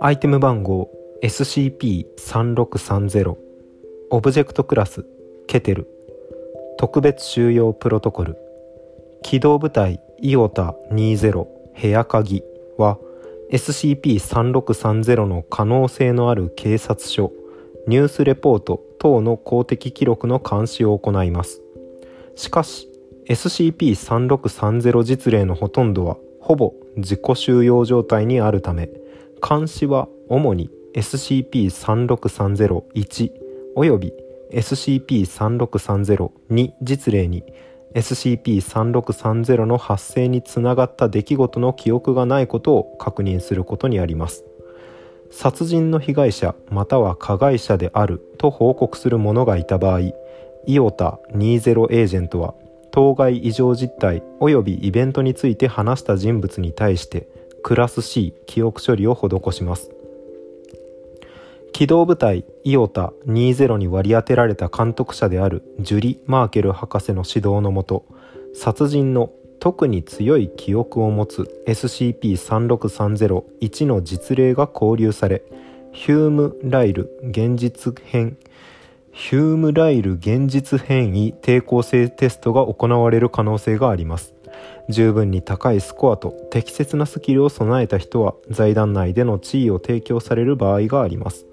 アイテム番号 SCP-3630 オブジェクトクラスケテル特別収容プロトコル機動部隊イオタ20部屋鍵は SCP-3630 の可能性のある警察署ニュースレポート等の公的記録の監視を行います。しかし SCP-3630 実例のほとんどはほぼ自己収容状態にあるため監視は主に SCP-36301 および SCP-36302 実例に SCP-3630 の発生につながった出来事の記憶がないことを確認することにあります。殺人の被害者または加害者であると報告する者がいた場合イオタ20エージェントは当該異常実態及びイベントについて話した人物に対してクラス C 記憶処理を施します。機動部隊イオタ20に割り当てられた監督者であるジュリ・マーケル博士の指導のもと殺人の特に強い記憶を持つ SCP-36301 の実例が交流されヒューム・ライル現実編ヒュームライル現実変異抵抗性テストが行われる可能性があります。十分に高いスコアと適切なスキルを備えた人は財団内での地位を提供される場合があります。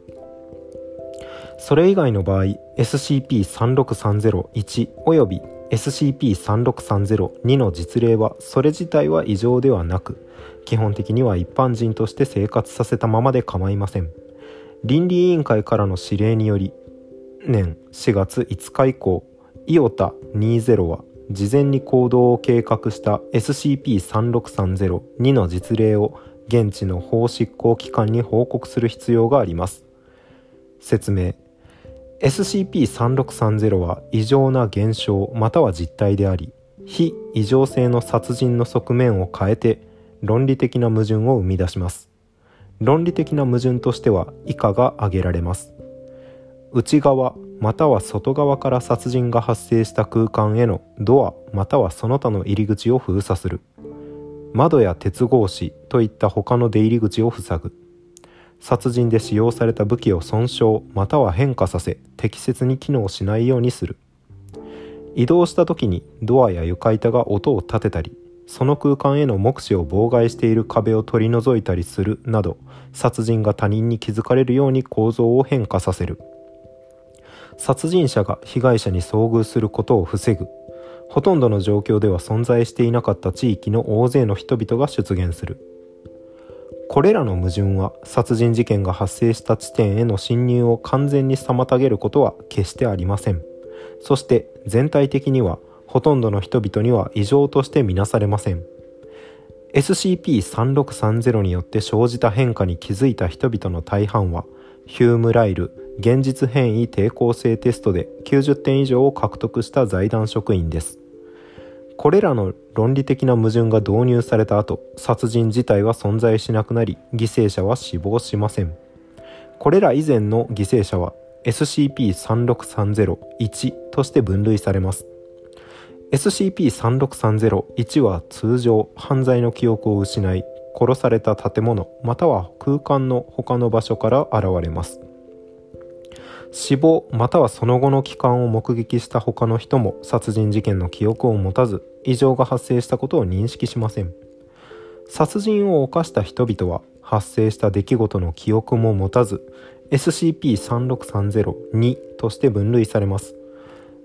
それ以外の場合 SCP-36301 および SCP-36302 の実例はそれ自体は異常ではなく基本的には一般人として生活させたままで構いません。倫理委員会からの指令により年4月5日以降イオタ20は事前に行動を計画した SCP-3630-2 の実例を現地の法執行機関に報告する必要があります。説明。SCP-3630 は異常な現象または実態であり非異常性の殺人の側面を変えて論理的な矛盾を生み出します。論理的な矛盾としては以下が挙げられます。内側または外側から殺人が発生した空間へのドアまたはその他の入り口を封鎖する。窓や鉄格子といった他の出入り口を塞ぐ。殺人で使用された武器を損傷または変化させ適切に機能しないようにする。移動した時にドアや床板が音を立てたりその空間への目視を妨害している壁を取り除いたりするなど殺人が他人に気づかれるように構造を変化させる。殺人者が被害者に遭遇することを防ぐ。ほとんどの状況では存在していなかった地域の大勢の人々が出現する。これらの矛盾は殺人事件が発生した地点への侵入を完全に妨げることは決してありません。そして全体的にはほとんどの人々には異常としてみなされません。SCP-3630 によって生じた変化に気づいた人々の大半はヒュームライル現実変異抵抗性テストで90点以上を獲得した財団職員です。これらの論理的な矛盾が導入された後殺人自体は存在しなくなり犠牲者は死亡しません。これら以前の犠牲者は SCP-36301 として分類されます。SCP-36301 は通常犯罪の記憶を失い殺された建物または空間の他の場所から現れます。死亡またはその後の期間を目撃した他の人も殺人事件の記憶を持たず異常が発生したことを認識しません。殺人を犯した人々は発生した出来事の記憶も持たず SCP-3630-2 として分類されます。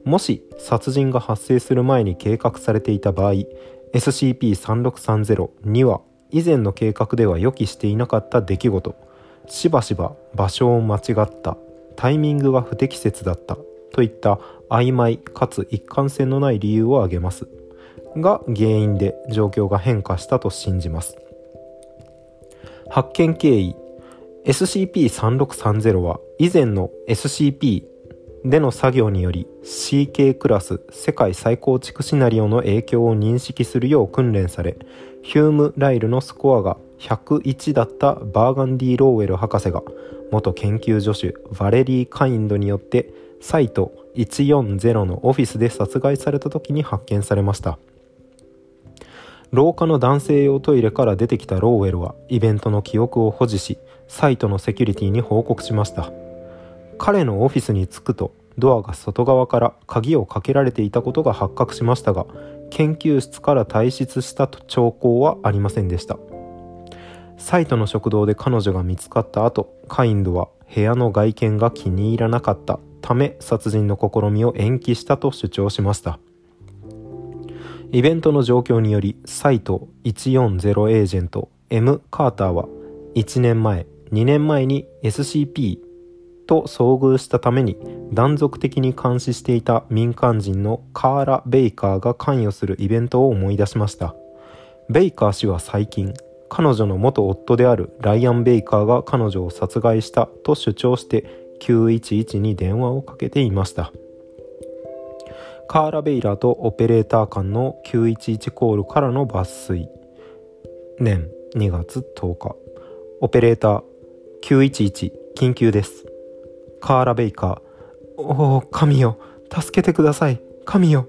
もし殺人が発生する前に計画されていた場合 SCP-3630-2 は以前の計画では予期していなかった出来事。しばしば場所を間違った。タイミングが不適切だった。といった曖昧かつ一貫性のない理由を挙げます。が原因で状況が変化したと信じます。発見経緯。SCP-3630 は以前の SCP での作業により CK クラス世界再構築シナリオの影響を認識するよう訓練されヒューム・ライルのスコアが101だったバーガンディ・ローウェル博士が元研究助手ヴァレリー・カインドによってサイト140のオフィスで殺害された時に発見されました。廊下の男性用トイレから出てきたローウェルはイベントの記憶を保持しサイトのセキュリティに報告しました。彼のオフィスに着くとドアが外側から鍵をかけられていたことが発覚しましたが研究室から退出した兆候はありませんでした。サイトの食堂で彼女が見つかった後カインドは部屋の外見が気に入らなかったため殺人の試みを延期したと主張しました。イベントの状況によりサイト140エージェント M カーターは1年前2年前に SCP と遭遇したために断続的に監視していた民間人のカーラ・ベイカーが関与するイベントを思い出しました。ベイカー氏は最近彼女の元夫であるライアン・ベイカーが彼女を殺害したと主張して911に電話をかけていました。カーラ・ベイラーとオペレーター間の911コールからの抜粋。年2月10日。オペレーター911緊急です。カーラ・ベイカーおお神よ助けてください。神よ。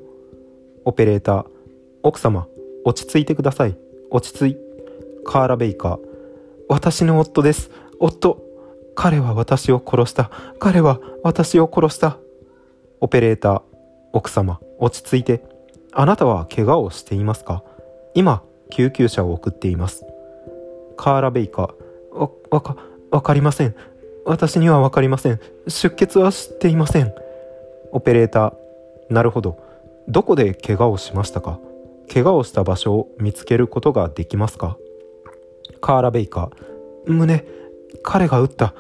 オペレーター奥様落ち着いてください。落ち着い。カーラ・ベイカー。私の夫です。夫。彼は私を殺した。彼は私を殺した。オペレーター。奥様。落ち着いて。あなたは怪我をしていますか？今救急車を送っています。カーラ・ベイカー。わわかわかりません。私にはわかりません。出血は知っていません。オペレーター。なるほど。どこで怪我をしましたか？怪我をした場所を見つけることができますか？カーラ・ベイカー。胸彼が撃った。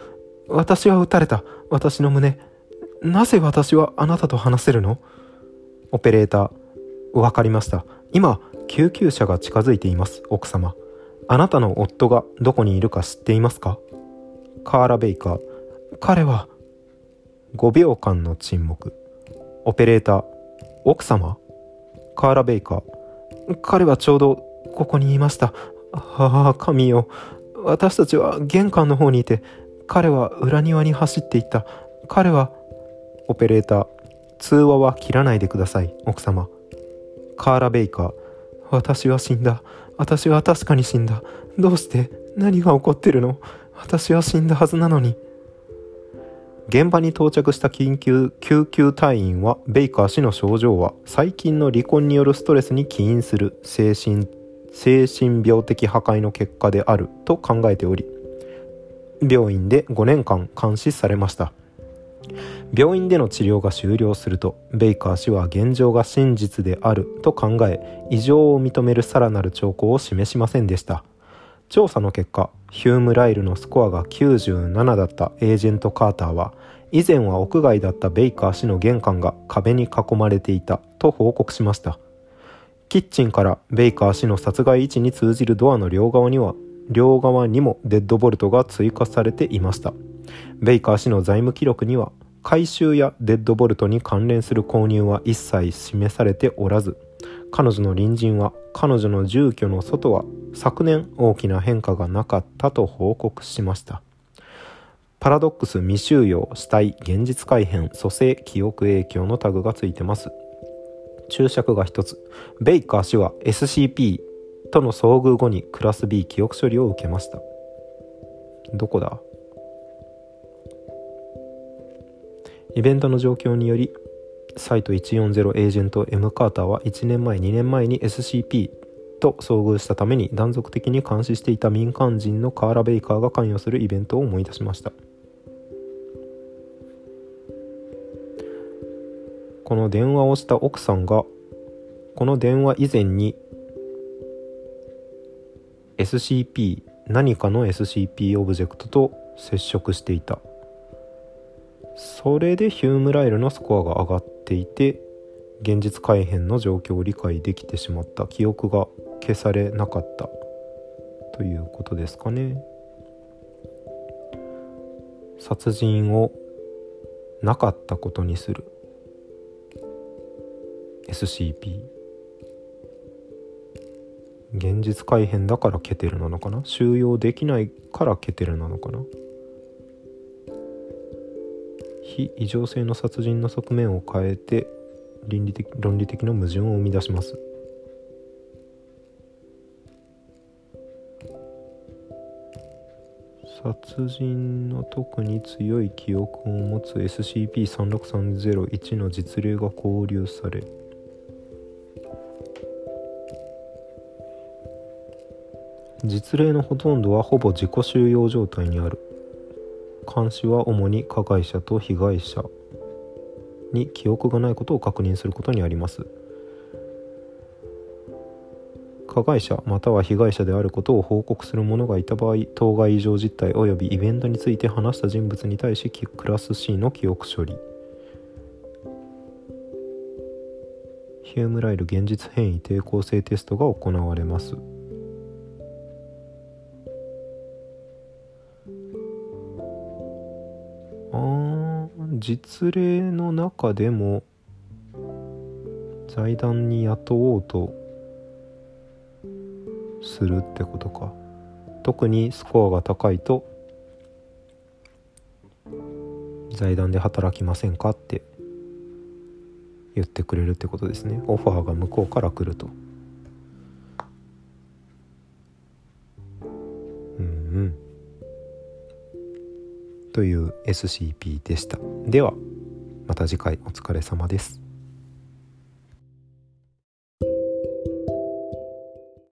私は撃たれた。私の胸。なぜ私はあなたと話せるの？オペレーター分かりました。今救急車が近づいています奥様。あなたの夫がどこにいるか知っていますか？カーラ・ベイカー。彼は5秒間の沈黙。オペレーター奥様。カーラ・ベイカー。彼はちょうどここにいました。ああ神よ。私たちは玄関の方にいて彼は裏庭に走っていった。彼はオペレーター通話は切らないでください奥様。カーラ・ベイカー。私は死んだ。私は確かに死んだ。どうして何が起こってるの？私は死んだはずなのに。現場に到着した緊急救急隊員はベイカー氏の症状は最近の離婚によるストレスに起因する。精神精神病的破壊の結果であると考えており病院で5年間監視されました。病院での治療が終了するとベイカー氏は現状が真実であると考え異常を認めるさらなる兆候を示しませんでした。調査の結果ヒューム・ライルのスコアが97だったエージェント・カーターは以前は屋外だったベイカー氏の玄関が壁に囲まれていたと報告しました。キッチンからベイカー氏の殺害位置に通じるドアの両側には両側にもデッドボルトが追加されていました。ベイカー氏の財務記録には回収やデッドボルトに関連する購入は一切示されておらず彼女の隣人は彼女の住居の外は昨年大きな変化がなかったと報告しました。パラドックス未収容死体現実改変蘇生記憶影響のタグがついてます。注釈が一つ。ベイカー氏は SCP との遭遇後にクラス B 記憶処理を受けました。どこだ？イベントの状況によりサイト140エージェント M カーターは1年前2年前に SCP と遭遇したために断続的に監視していた民間人のカーラ・ベイカーが関与するイベントを思い出しました。この電話をした奥さんがこの電話以前に SCP 何かの SCP オブジェクトと接触していた。それでヒュームライルのスコアが上がっていて現実改変の状況を理解できてしまった。記憶が消されなかった。ということですかね。殺人をなかったことにする。SCP 現実改変だからケテルなのかな？収容できないからケテルなのかな？非異常性の殺人の側面を変えて倫理的論理的な矛盾を生み出します。殺人の特に強い記憶を持つ SCP-36301 の実例が交流され実例のほとんどはほぼ自己収容状態にある。監視は主に加害者と被害者に記憶がないことを確認することにあります。加害者または被害者であることを報告する者がいた場合当該異常実態及びイベントについて話した人物に対しクラス C の記憶処理。ヒュームライル現実変異抵抗性テストが行われます。実例の中でも財団に雇おうとするってことか。特にスコアが高いと財団で働きませんかって言ってくれるってことですね。オファーが向こうから来ると。という SCP でした。ではまた次回お疲れ様です。